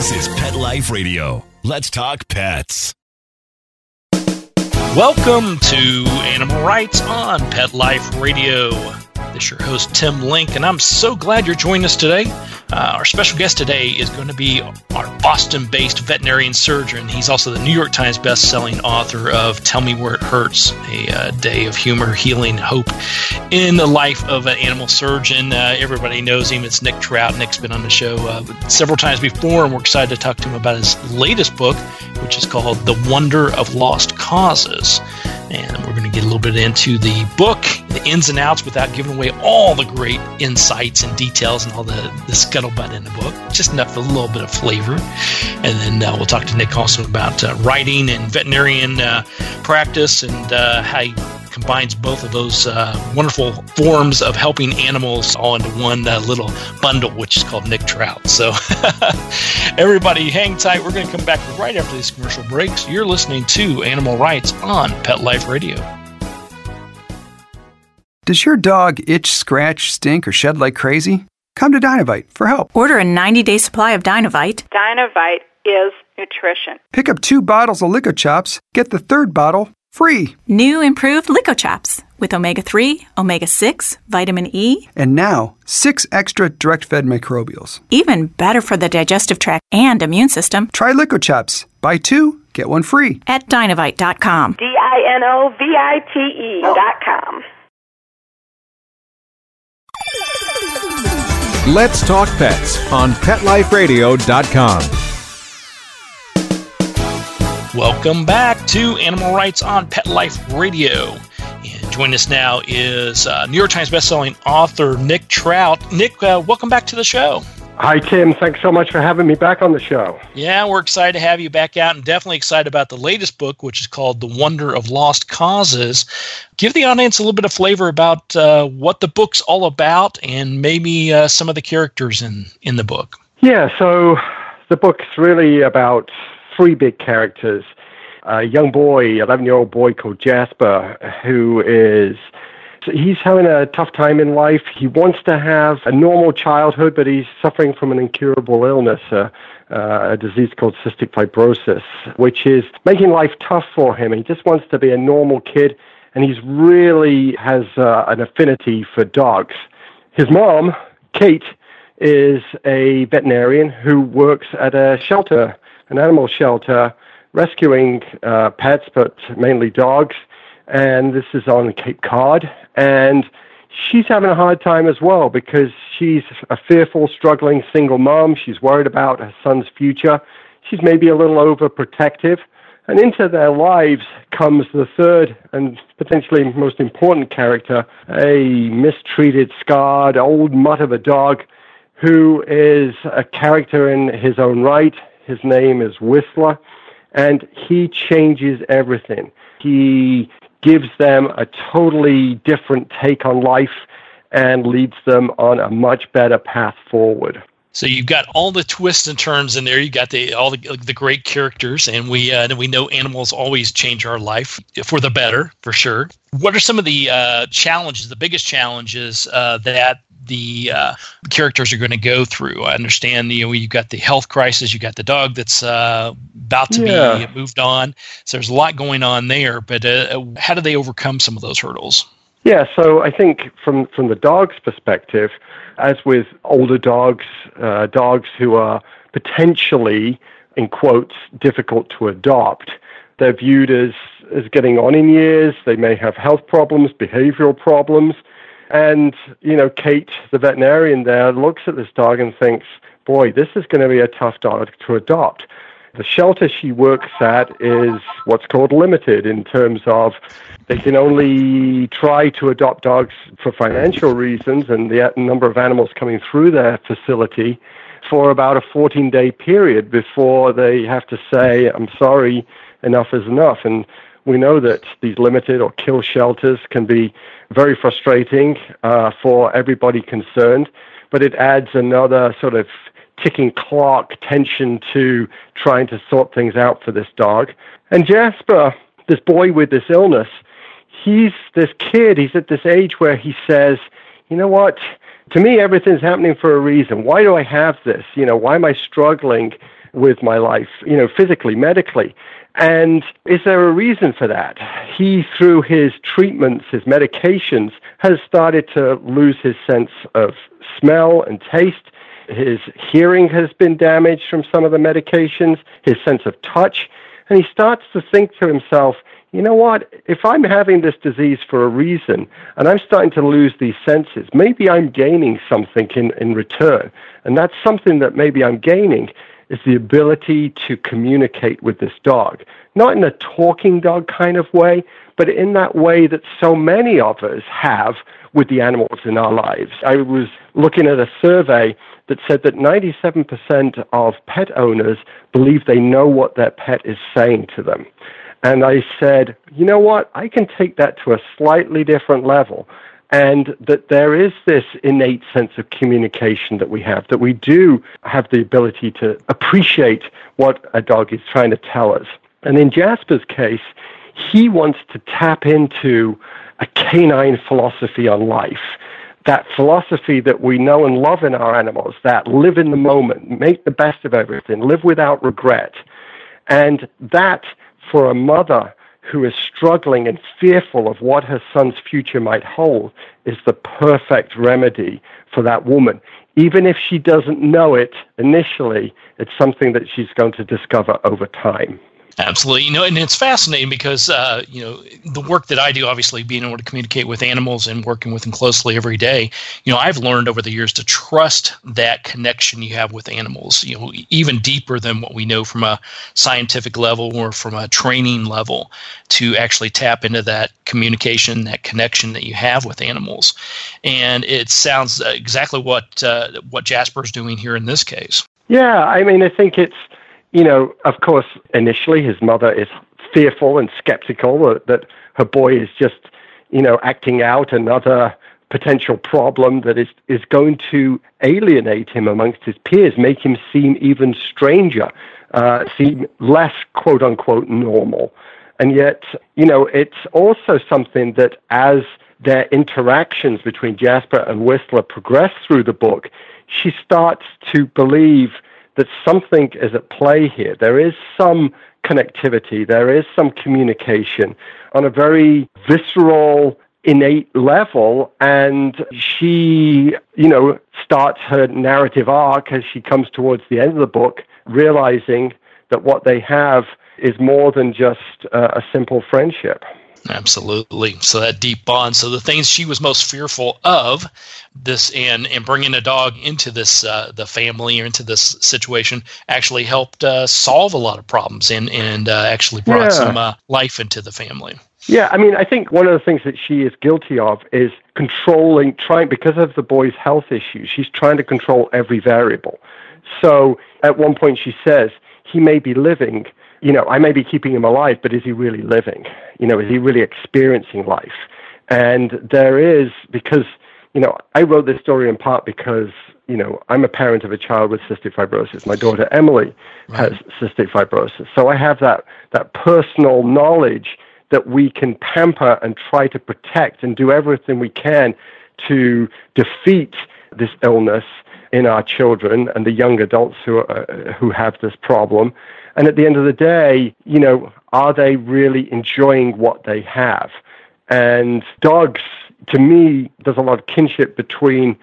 This is Pet Life Radio. Let's talk pets. Welcome to Animal Writes on Pet Life Radio. This is your host, Tim Link, and I'm so glad you're joining us today. Uh, our special guest today is going to be our Boston based veterinarian surgeon. He's also the New York Times best-selling author of Tell Me Where It Hurts, a uh, day of humor, healing, hope in the life of an animal surgeon. Uh, everybody knows him. It's Nick Trout. Nick's been on the show uh, several times before, and we're excited to talk to him about his latest book, which is called The Wonder of Lost Causes. And we're going to get a little bit into the book, the ins and outs, without giving away all the great insights and details and all the, the scuttlebutt in the book. Just enough, for a little bit of flavor. And then uh, we'll talk to Nick also about uh, writing and veterinarian uh, practice and uh, how he combines both of those uh, wonderful forms of helping animals all into one uh, little bundle, which is called Nick Trout. So, everybody, hang tight. We're going to come back right after these commercial breaks. You're listening to Animal Writes on Pet Life Radio. Does your dog itch, scratch, stink, or shed like crazy? Come to Dinovite for help. Order a 90 day supply of Dinovite. Dinovite is nutrition. Pick up two bottles of Chops. get the third bottle free. New improved LicoChops with omega 3, omega 6, vitamin E, and now six extra direct fed microbials. Even better for the digestive tract and immune system. Try Chops. Buy two, get one free. At dinovite.com. D I N O V I T E.com. Let's Talk Pets on PetLifeRadio.com. Welcome back to Animal Writes on Pet Life Radio. And joining us now is uh, New York Times bestselling author Nick Trout. Nick, uh, welcome back to the show. Hi, Tim. Thanks so much for having me back on the show. Yeah, we're excited to have you back out and definitely excited about the latest book, which is called The Wonder of Lost Causes. Give the audience a little bit of flavor about uh, what the book's all about and maybe uh, some of the characters in, in the book. Yeah, so the book's really about three big characters. A young boy, 11 year old boy called Jasper, who is he's having a tough time in life. He wants to have a normal childhood, but he's suffering from an incurable illness, uh, uh, a disease called cystic fibrosis, which is making life tough for him. He just wants to be a normal kid, and he's really has uh, an affinity for dogs. His mom, Kate, is a veterinarian who works at a shelter, an animal shelter, rescuing uh, pets, but mainly dogs and this is on Cape Cod. And she's having a hard time as well because she's a fearful, struggling single mom. She's worried about her son's future. She's maybe a little overprotective. And into their lives comes the third and potentially most important character, a mistreated, scarred, old mutt of a dog who is a character in his own right. His name is Whistler, and he changes everything. He gives them a totally different take on life and leads them on a much better path forward. So you've got all the twists and turns in there. You got the all the, the great characters, and we uh, we know animals always change our life for the better, for sure. What are some of the uh, challenges, the biggest challenges uh, that the uh, characters are going to go through. I understand you know you've got the health crisis, you've got the dog that's uh, about to yeah. be moved on. So there's a lot going on there. But uh, how do they overcome some of those hurdles? Yeah, so I think from from the dog's perspective, as with older dogs, uh, dogs who are potentially, in quotes, difficult to adopt, they're viewed as as getting on in years. They may have health problems, behavioral problems and, you know, Kate, the veterinarian there, looks at this dog and thinks, boy, this is going to be a tough dog to adopt. The shelter she works at is what's called limited in terms of they can only try to adopt dogs for financial reasons and the number of animals coming through their facility for about a 14 day period before they have to say, I'm sorry, enough is enough. And we know that these limited or kill shelters can be very frustrating uh, for everybody concerned, but it adds another sort of ticking clock tension to trying to sort things out for this dog. And Jasper, this boy with this illness, he's this kid, he's at this age where he says, you know what? To me, everything's happening for a reason. Why do I have this? You know, why am I struggling? with my life, you know, physically, medically. And is there a reason for that? He, through his treatments, his medications, has started to lose his sense of smell and taste. His hearing has been damaged from some of the medications, his sense of touch. And he starts to think to himself, you know what? If I'm having this disease for a reason and I'm starting to lose these senses, maybe I'm gaining something in, in return. And that's something that maybe I'm gaining is the ability to communicate with this dog. Not in a talking dog kind of way, but in that way that so many of us have with the animals in our lives. I was looking at a survey that said that 97% of pet owners believe they know what their pet is saying to them. And I said, you know what? I can take that to a slightly different level. And that there is this innate sense of communication that we have, that we do have the ability to appreciate what a dog is trying to tell us. And in Jasper's case, he wants to tap into a canine philosophy on life. That philosophy that we know and love in our animals, that live in the moment, make the best of everything, live without regret. And that for a mother who is struggling and fearful of what her son's future might hold is the perfect remedy for that woman. Even if she doesn't know it initially, it's something that she's going to discover over time. Absolutely. You know, and it's fascinating because, uh, you know, the work that I do, obviously being able to communicate with animals and working with them closely every day, you know, I've learned over the years to trust that connection you have with animals, you know, even deeper than what we know from a scientific level or from a training level to actually tap into that communication, that connection that you have with animals. And it sounds exactly what, uh, what Jasper's doing here in this case. Yeah. I mean, I think it's, you know, of course, initially his mother is fearful and skeptical that, her boy is just, you know, acting out another potential problem that is, is going to alienate him amongst his peers, make him seem even stranger, uh, seem less quote unquote normal. And yet, you know, it's also something that as their interactions between Jasper and Whistler progress through the book, she starts to believe that something is at play here. There is some connectivity, there is some communication on a very visceral, innate level. And she, you know, starts her narrative arc as she comes towards the end of the book, realizing that what they have is more than just uh, a simple friendship. Absolutely. So that deep bond. So the things she was most fearful of, this and and bringing a dog into this uh, the family or into this situation actually helped uh, solve a lot of problems and and uh, actually brought yeah. some uh, life into the family. Yeah, I mean, I think one of the things that she is guilty of is controlling, trying because of the boy's health issues. She's trying to control every variable. So at one point, she says he may be living you know, I may be keeping him alive, but is he really living? You know, is he really experiencing life? And there is, because, you know, I wrote this story in part because, you know, I'm a parent of a child with cystic fibrosis. My daughter Emily right. has cystic fibrosis. So I have that, that personal knowledge that we can pamper and try to protect and do everything we can to defeat this illness in our children and the young adults who, are, who have this problem. And at the end of the day, you know, are they really enjoying what they have? And dogs, to me, there's a lot of kinship between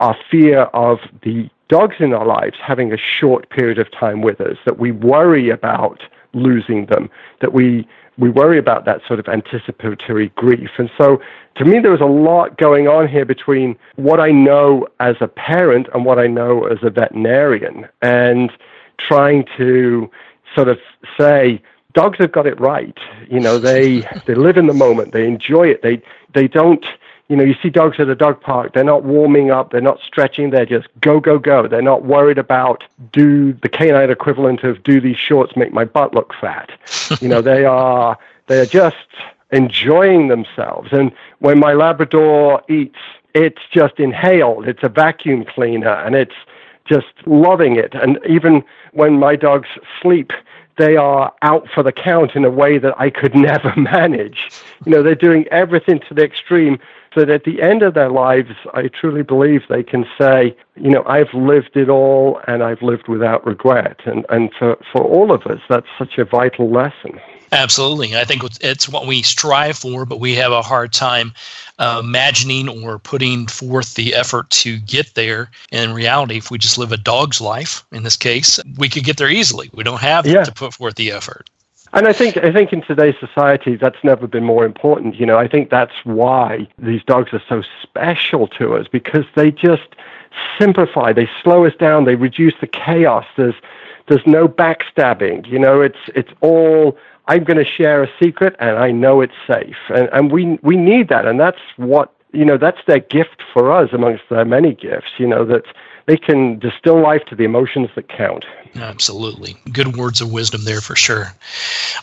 our fear of the dogs in our lives having a short period of time with us, that we worry about losing them, that we we worry about that sort of anticipatory grief. And so to me, there was a lot going on here between what I know as a parent and what I know as a veterinarian. And trying to sort of say dogs have got it right. You know, they they live in the moment. They enjoy it. They they don't. You know, you see dogs at a dog park. They're not warming up. They're not stretching. They're just go go go. They're not worried about do the canine equivalent of do these shorts make my butt look fat. you know, they are they are just enjoying themselves. And when my Labrador eats, it's just inhaled. It's a vacuum cleaner, and it's just loving it. And even when my dogs sleep, they are out for the count in a way that I could never manage. You know, they're doing everything to the extreme that at the end of their lives, I truly believe they can say, you know, I've lived it all and I've lived without regret. And, and for, for all of us, that's such a vital lesson. Absolutely. I think it's what we strive for, but we have a hard time uh, imagining or putting forth the effort to get there. And in reality, if we just live a dog's life, in this case, we could get there easily. We don't have yeah. to put forth the effort. And I think I think in today's society that's never been more important. You know, I think that's why these dogs are so special to us because they just simplify, they slow us down, they reduce the chaos. There's there's no backstabbing. You know, it's it's all I'm going to share a secret and I know it's safe. And, and we, we need that. And that's what, you know, that's their gift for us amongst their many gifts, you know, that they can distill life to the emotions that count. Absolutely. Good words of wisdom there for sure.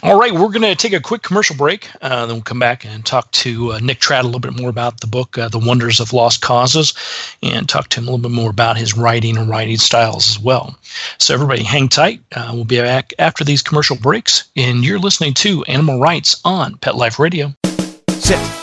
All right, we're going to take a quick commercial break. Uh, then we'll come back and talk to uh, Nick Trout a little bit more about the book, uh, The Wonders of Lost Causes, and talk to him a little bit more about his writing and writing styles as well. So, everybody, hang tight. Uh, we'll be back after these commercial breaks, and you're listening to Animal Writes on Pet Life Radio. Sit.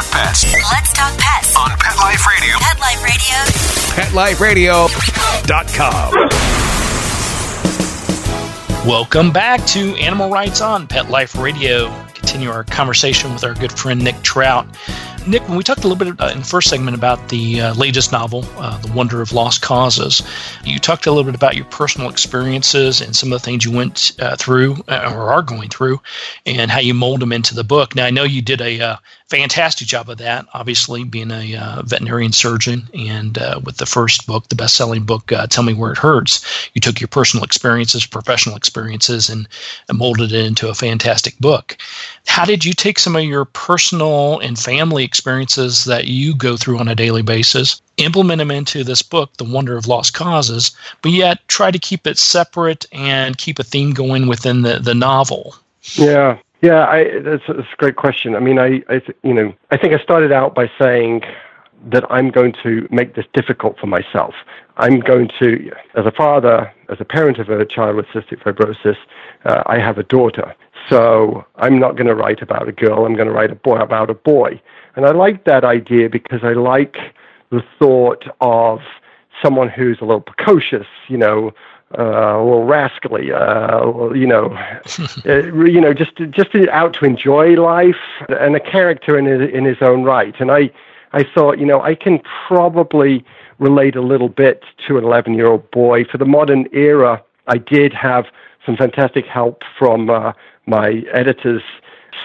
Talk pets. Let's talk pets on Pet Life Radio. Pet Life Radio. PetLifeRadio.com. Welcome back to Animal Writes on Pet Life Radio. Continue our conversation with our good friend Nick Trout. Nick, when we talked a little bit uh, in the first segment about the uh, latest novel, uh, The Wonder of Lost Causes, you talked a little bit about your personal experiences and some of the things you went uh, through uh, or are going through and how you mold them into the book. Now, I know you did a uh, fantastic job of that. Obviously, being a uh, veterinarian surgeon, and uh, with the first book, the best-selling book, uh, "Tell Me Where It Hurts," you took your personal experiences, professional experiences, and, and, molded it into a fantastic book. How did you take some of your personal and family experiences that you go through on a daily basis, implement them into this book, "The Wonder of Lost Causes," but yet try to keep it separate and keep a theme going within the the novel? Yeah, yeah, I, that's, a great question. I mean, I, I th- you know, I think I started out by saying that I'm going to make this difficult for myself. I'm going to, as a father, as a parent of a child with cystic fibrosis, uh, I have a daughter. So I'm not going to write about a girl. I'm going to write a boy about a boy. And I like that idea because I like the thought of someone who's a little precocious, you know, uh, a little rascally, uh, you know, uh, you know, just just out to enjoy life and a character in his, in his own right. And I, I thought, you know, I can probably relate a little bit to an 11 year old boy. For the modern era, I did have some fantastic help from uh, my editor's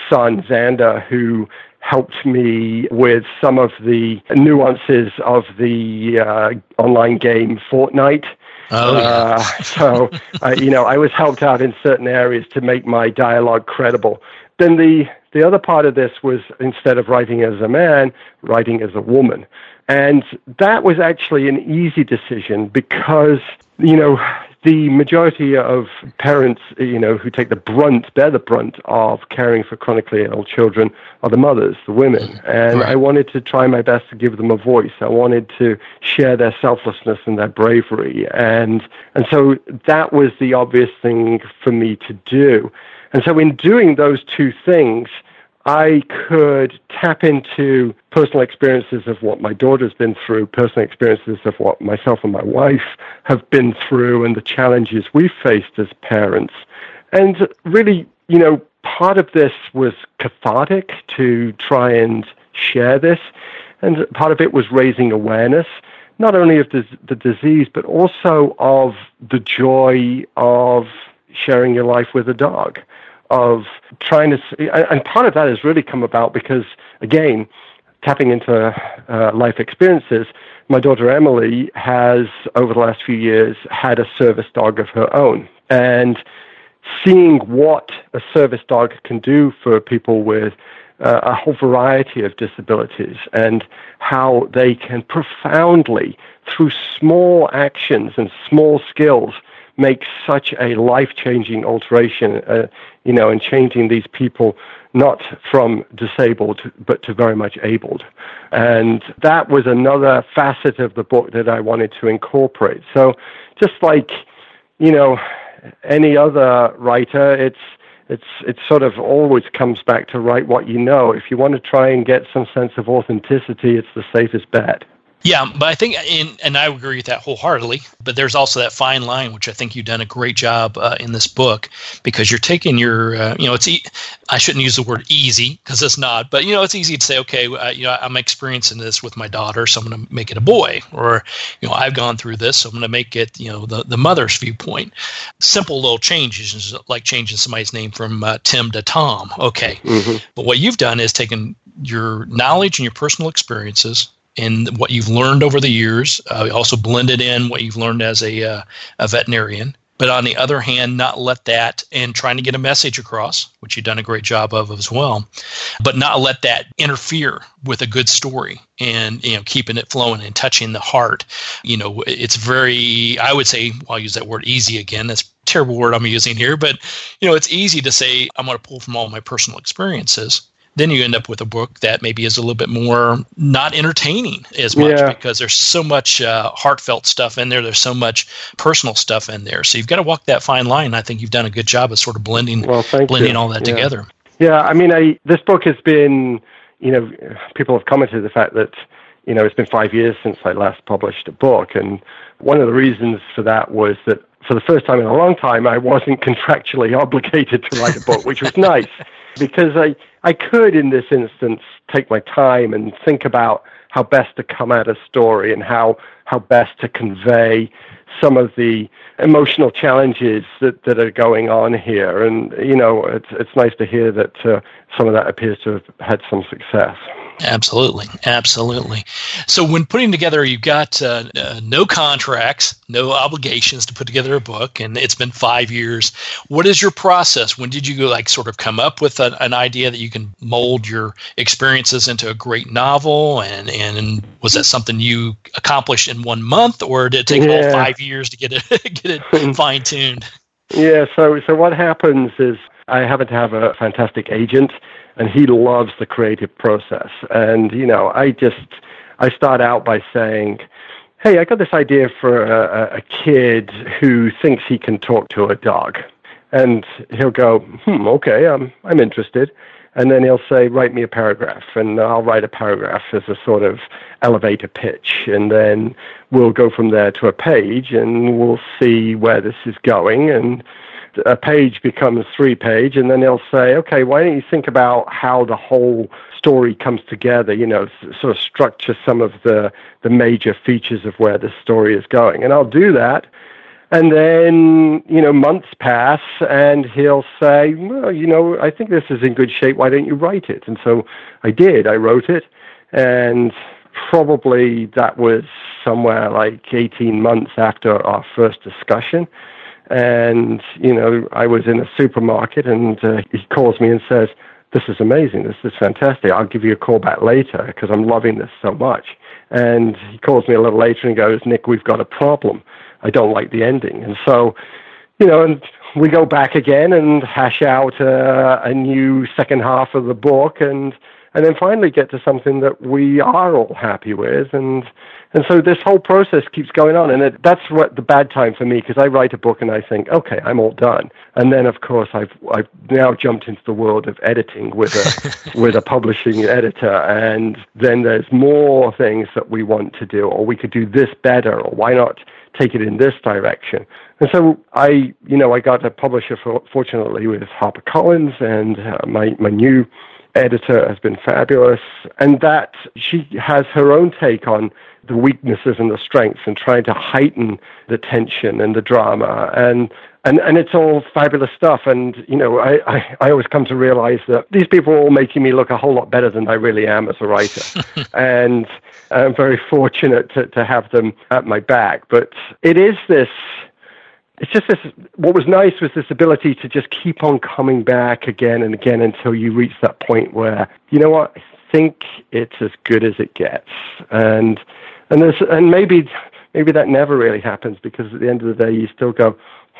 son, Xander, who helped me with some of the nuances of the uh, online game Fortnite. Oh, uh, so, uh, you know, I was helped out in certain areas to make my dialogue credible. Then the, the other part of this was instead of writing as a man, writing as a woman. And that was actually an easy decision because, you know, the majority of parents, you know, who take the brunt, bear the brunt of caring for chronically ill children are the mothers, the women. And right. I wanted to try my best to give them a voice. I wanted to share their selflessness and their bravery. And, and so that was the obvious thing for me to do. And so in doing those two things, I could tap into personal experiences of what my daughter's been through, personal experiences of what myself and my wife have been through, and the challenges we've faced as parents. And really, you know, part of this was cathartic to try and share this, and part of it was raising awareness, not only of the, the disease, but also of the joy of sharing your life with a dog, of trying to, and part of that has really come about because, again, tapping into uh, life experiences, my daughter Emily has, over the last few years, had a service dog of her own. And seeing what a service dog can do for people with uh, a whole variety of disabilities and how they can profoundly, through small actions and small skills, make such a life-changing alteration, uh, you know, in changing these people not from disabled but to very much abled. And that was another facet of the book that I wanted to incorporate. So just like, you know, any other writer, it's it's it sort of always comes back to write what you know. If you want to try and get some sense of authenticity, it's the safest bet. Yeah, but I think, in, and I agree with that wholeheartedly. But there's also that fine line, which I think you've done a great job uh, in this book, because you're taking your, uh, you know, it's. E- I shouldn't use the word easy because it's not, but you know, it's easy to say, okay, uh, you know, I'm experiencing this with my daughter, so I'm going to make it a boy, or you know, I've gone through this, so I'm going to make it, you know, the the mother's viewpoint. Simple little changes, like changing somebody's name from uh, Tim to Tom. Okay, mm-hmm. but what you've done is taken your knowledge and your personal experiences and what you've learned over the years. Uh, also blended in what you've learned as a, uh, a veterinarian. But on the other hand, not let that and trying to get a message across, which you've done a great job of as well, but not let that interfere with a good story and you know keeping it flowing and touching the heart. You know, it's very I would say I'll use that word easy again. That's a terrible word I'm using here, but you know, it's easy to say I'm going to pull from all my personal experiences then you end up with a book that maybe is a little bit more not entertaining as much yeah. because there's so much uh, heartfelt stuff in there. There's so much personal stuff in there. So you've got to walk that fine line. I think you've done a good job of sort of blending well, blending you. all that yeah. together. Yeah, I mean, I, this book has been, you know, people have commented the fact that, you know, it's been five years since I last published a book, and one of the reasons for that was that for the first time in a long time, I wasn't contractually obligated to write a book, which was nice because I, I could, in this instance, take my time and think about how best to come at a story and how, how best to convey some of the emotional challenges that, that are going on here. And, you know, it's, it's nice to hear that uh, some of that appears to have had some success. Absolutely, absolutely. So when putting together, you've got uh, uh, no contracts, no obligations to put together a book, and it's been five years. What is your process? When did you like sort of come up with a, an idea that you can mold your experiences into a great novel? And and was that something you accomplished in one month, or did it take yeah. all five years to get it get it fine tuned? Yeah. So so what happens is I happen to have a fantastic agent and he loves the creative process. And you know, I just I start out by saying, "Hey, I got this idea for a, a kid who thinks he can talk to a dog," and he'll go, "Hmm, okay, I'm I'm interested." And then he'll say, "Write me a paragraph," and I'll write a paragraph as a sort of elevator pitch, and then we'll go from there to a page, and we'll see where this is going, and a page becomes three page, and then they'll say, okay, why don't you think about how the whole story comes together, you know, sort of structure some of the, the major features of where the story is going. And I'll do that. And then, you know, months pass, and he'll say, well, you know, I think this is in good shape. Why don't you write it? And so I did. I wrote it. And probably that was somewhere like 18 months after our first discussion. And, you know, I was in a supermarket and uh, he calls me and says, This is amazing. This is fantastic. I'll give you a call back later because I'm loving this so much. And he calls me a little later and goes, Nick, we've got a problem. I don't like the ending. And so, you know, and we go back again and hash out uh, a new second half of the book and and then finally get to something that we are all happy with. And and so this whole process keeps going on, and it, that's what the bad time for me because I write a book and I think, okay, I'm all done, and then of course I've I've now jumped into the world of editing with a with a publishing editor, and then there's more things that we want to do, or we could do this better, or why not take it in this direction. And so I, you know, I got a publisher for, fortunately with HarperCollins, and uh, my my new editor has been fabulous, and that she has her own take on the weaknesses and the strengths and trying to heighten the tension and the drama and and and it's all fabulous stuff. And you know I, I, I always come to realize that these people are all making me look a whole lot better than I really am as a writer. And I'm very fortunate to, to have them at my back. But it is this it's just this what was nice was this ability to just keep on coming back again and again until you reach that point where you know what I think it's as good as it gets. And and there's and maybe maybe that never really happens because at the end of the day you still go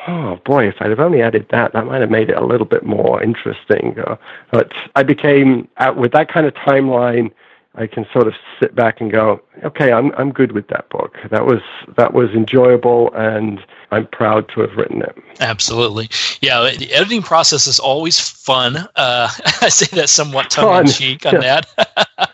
oh boy if i'd have only added that that might have made it a little bit more interesting. Uh, but i became out with that kind of timeline I can sort of sit back and go, okay, I'm I'm good with that book. That was that was enjoyable, and I'm proud to have written it. Absolutely, yeah. The editing process is always fun. Uh, I say that somewhat tongue in cheek on that,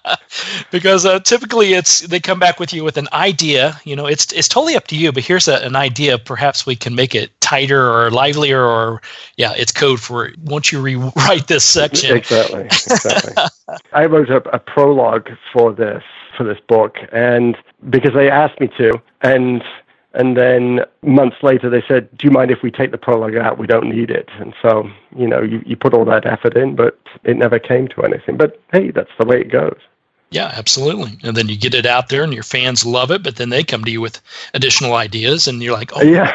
because uh, typically it's they come back with you with an idea. You know, it's it's totally up to you. But here's a, an idea. Perhaps we can make it tighter or livelier, or yeah, it's code for. Once you rewrite this section, exactly. Exactly. I wrote a, a prologue for this for this book, and because they asked me to, and and then months later they said, "Do you mind if we take the prologue out? We don't need it." And so you know you, you put all that effort in, but it never came to anything. But hey, that's the way it goes. Yeah, absolutely. And then you get it out there, and your fans love it. But then they come to you with additional ideas, and you're like, "Oh, yeah,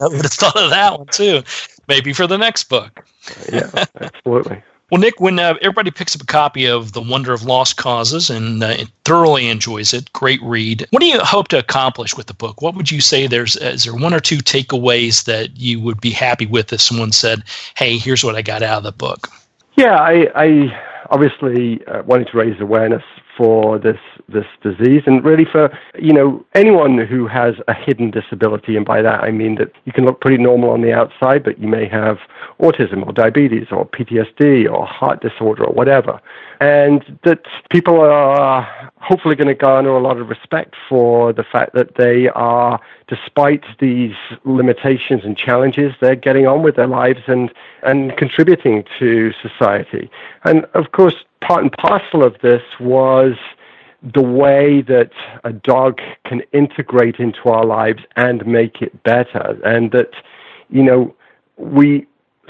I would have thought of that one too. Maybe for the next book." yeah, absolutely. Well, Nick, when uh, everybody picks up a copy of The Wonder of Lost Causes and uh, thoroughly enjoys it, great read. What do you hope to accomplish with the book? What would you say? There's is there one or two takeaways that you would be happy with if someone said, "Hey, here's what I got out of the book." Yeah, I, I obviously uh, wanted to raise awareness for this this disease. And really for you know anyone who has a hidden disability and by that I mean that you can look pretty normal on the outside but you may have autism or diabetes or PTSD or heart disorder or whatever. And that people are hopefully going to garner a lot of respect for the fact that they are despite these limitations and challenges they're getting on with their lives and and contributing to society. And of course part and parcel of this was the way that a dog can integrate into our lives and make it better. And that, you know, we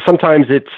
sometimes it's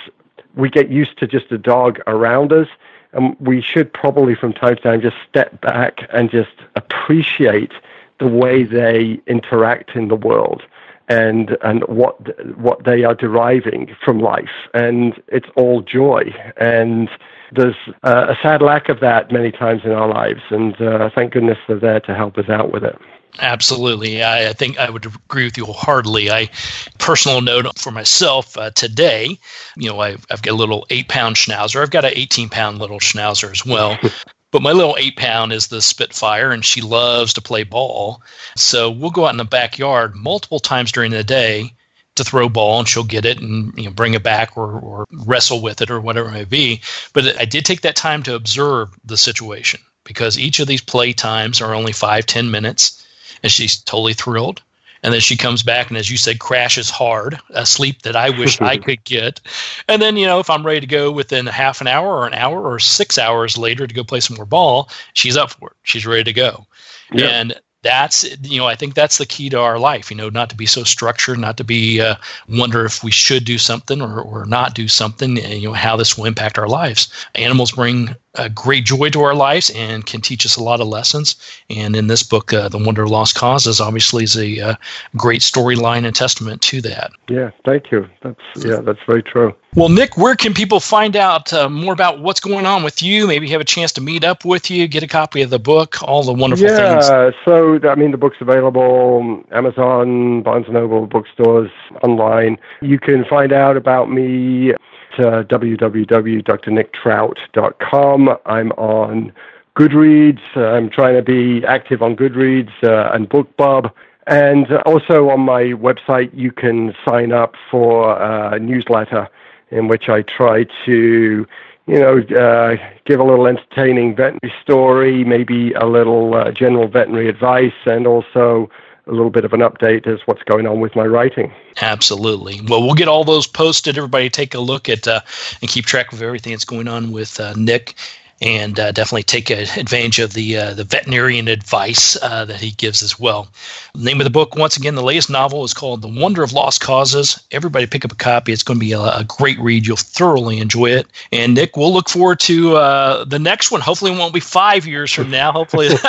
we get used to just a dog around us. And we should probably from time to time just step back and just appreciate the way they interact in the world and and what what they are deriving from life and it's all joy and there's uh, a sad lack of that many times in our lives, and uh, thank goodness they're there to help us out with it. Absolutely. I, I, think I would agree with you wholeheartedly. I personal note for myself uh, today, you know, I've, I've, got a little eight pound schnauzer. I've got an 18 pound little schnauzer as well. but my little eight pound is the Spitfire, and she loves to play ball. So we'll go out in the backyard multiple times during the day to throw ball and she'll get it and you know, bring it back or, or wrestle with it or whatever it may be. But I did take that time to observe the situation because each of these play times are only five, ten minutes, and she's totally thrilled. And then she comes back and, as you said, crashes hard, a sleep that I wish I could get. And then, you know, if I'm ready to go within half an hour or an hour or six hours later to go play some more ball, she's up for it. She's ready to go. Yep. And that's you know i think that's the key to our life you know not to be so structured not to be uh, wonder if we should do something or, or not do something and, you know how this will impact our lives animals bring a great joy to our lives and can teach us a lot of lessons. And in this book, uh, The Wonder of Lost Causes, obviously is a uh, great storyline and testament to that. Yeah, thank you. That's yeah, that's very true. Well, Nick, where can people find out uh, more about what's going on with you? Maybe have a chance to meet up with you, get a copy of the book, all the wonderful yeah, things. Yeah, so I mean, the book's available Amazon, Barnes and Noble bookstores, online. You can find out about me uh, www.drnicktrout.com. I'm on Goodreads. I'm trying to be active on Goodreads uh, and BookBub. And also on my website, you can sign up for a newsletter in which I try to, you know, uh, give a little entertaining veterinary story, maybe a little uh, general veterinary advice, and also a little bit of an update as what's going on with my writing. Absolutely. Well, we'll get all those posted. Everybody take a look at uh, and keep track of everything that's going on with uh, Nick and uh, definitely take advantage of the uh, the veterinarian advice uh, that he gives as well. The name of the book, once again, the latest novel is called The Wonder of Lost Causes. Everybody pick up a copy. It's going to be a, a great read. You'll thoroughly enjoy it. And Nick, we'll look forward to uh, the next one. Hopefully, it won't be five years from now. Hopefully,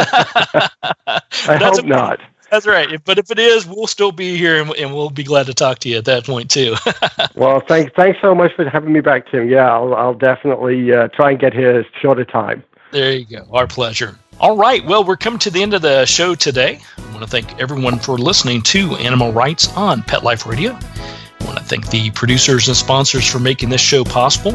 I hope a, not. That's right. But if it is, we'll still be here and, and we'll be glad to talk to you at that point too. well, thanks thanks so much for having me back, Tim. Yeah, I'll, I'll definitely uh, try and get here as short a time. There you go. Our pleasure. All right. Well, we're coming to the end of the show today. I want to thank everyone for listening to Animal Writes on Pet Life Radio. I want to thank the producers and sponsors for making this show possible.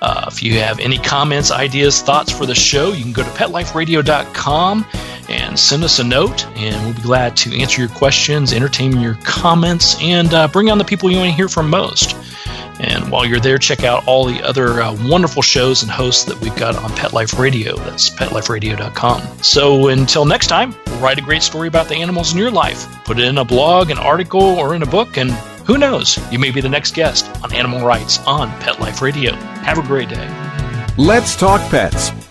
Uh, if you have any comments, ideas, thoughts for the show, you can go to petliferadio.com and send us a note, and we'll be glad to answer your questions, entertain your comments, and uh, bring on the people you want to hear from most. And while you're there, check out all the other uh, wonderful shows and hosts that we've got on Pet Life Radio. That's petliferadio.com. So until next time, write a great story about the animals in your life. Put it in a blog, an article, or in a book, and who knows, you may be the next guest on Animal Writes on Pet Life Radio. Have a great day. Let's Talk Pets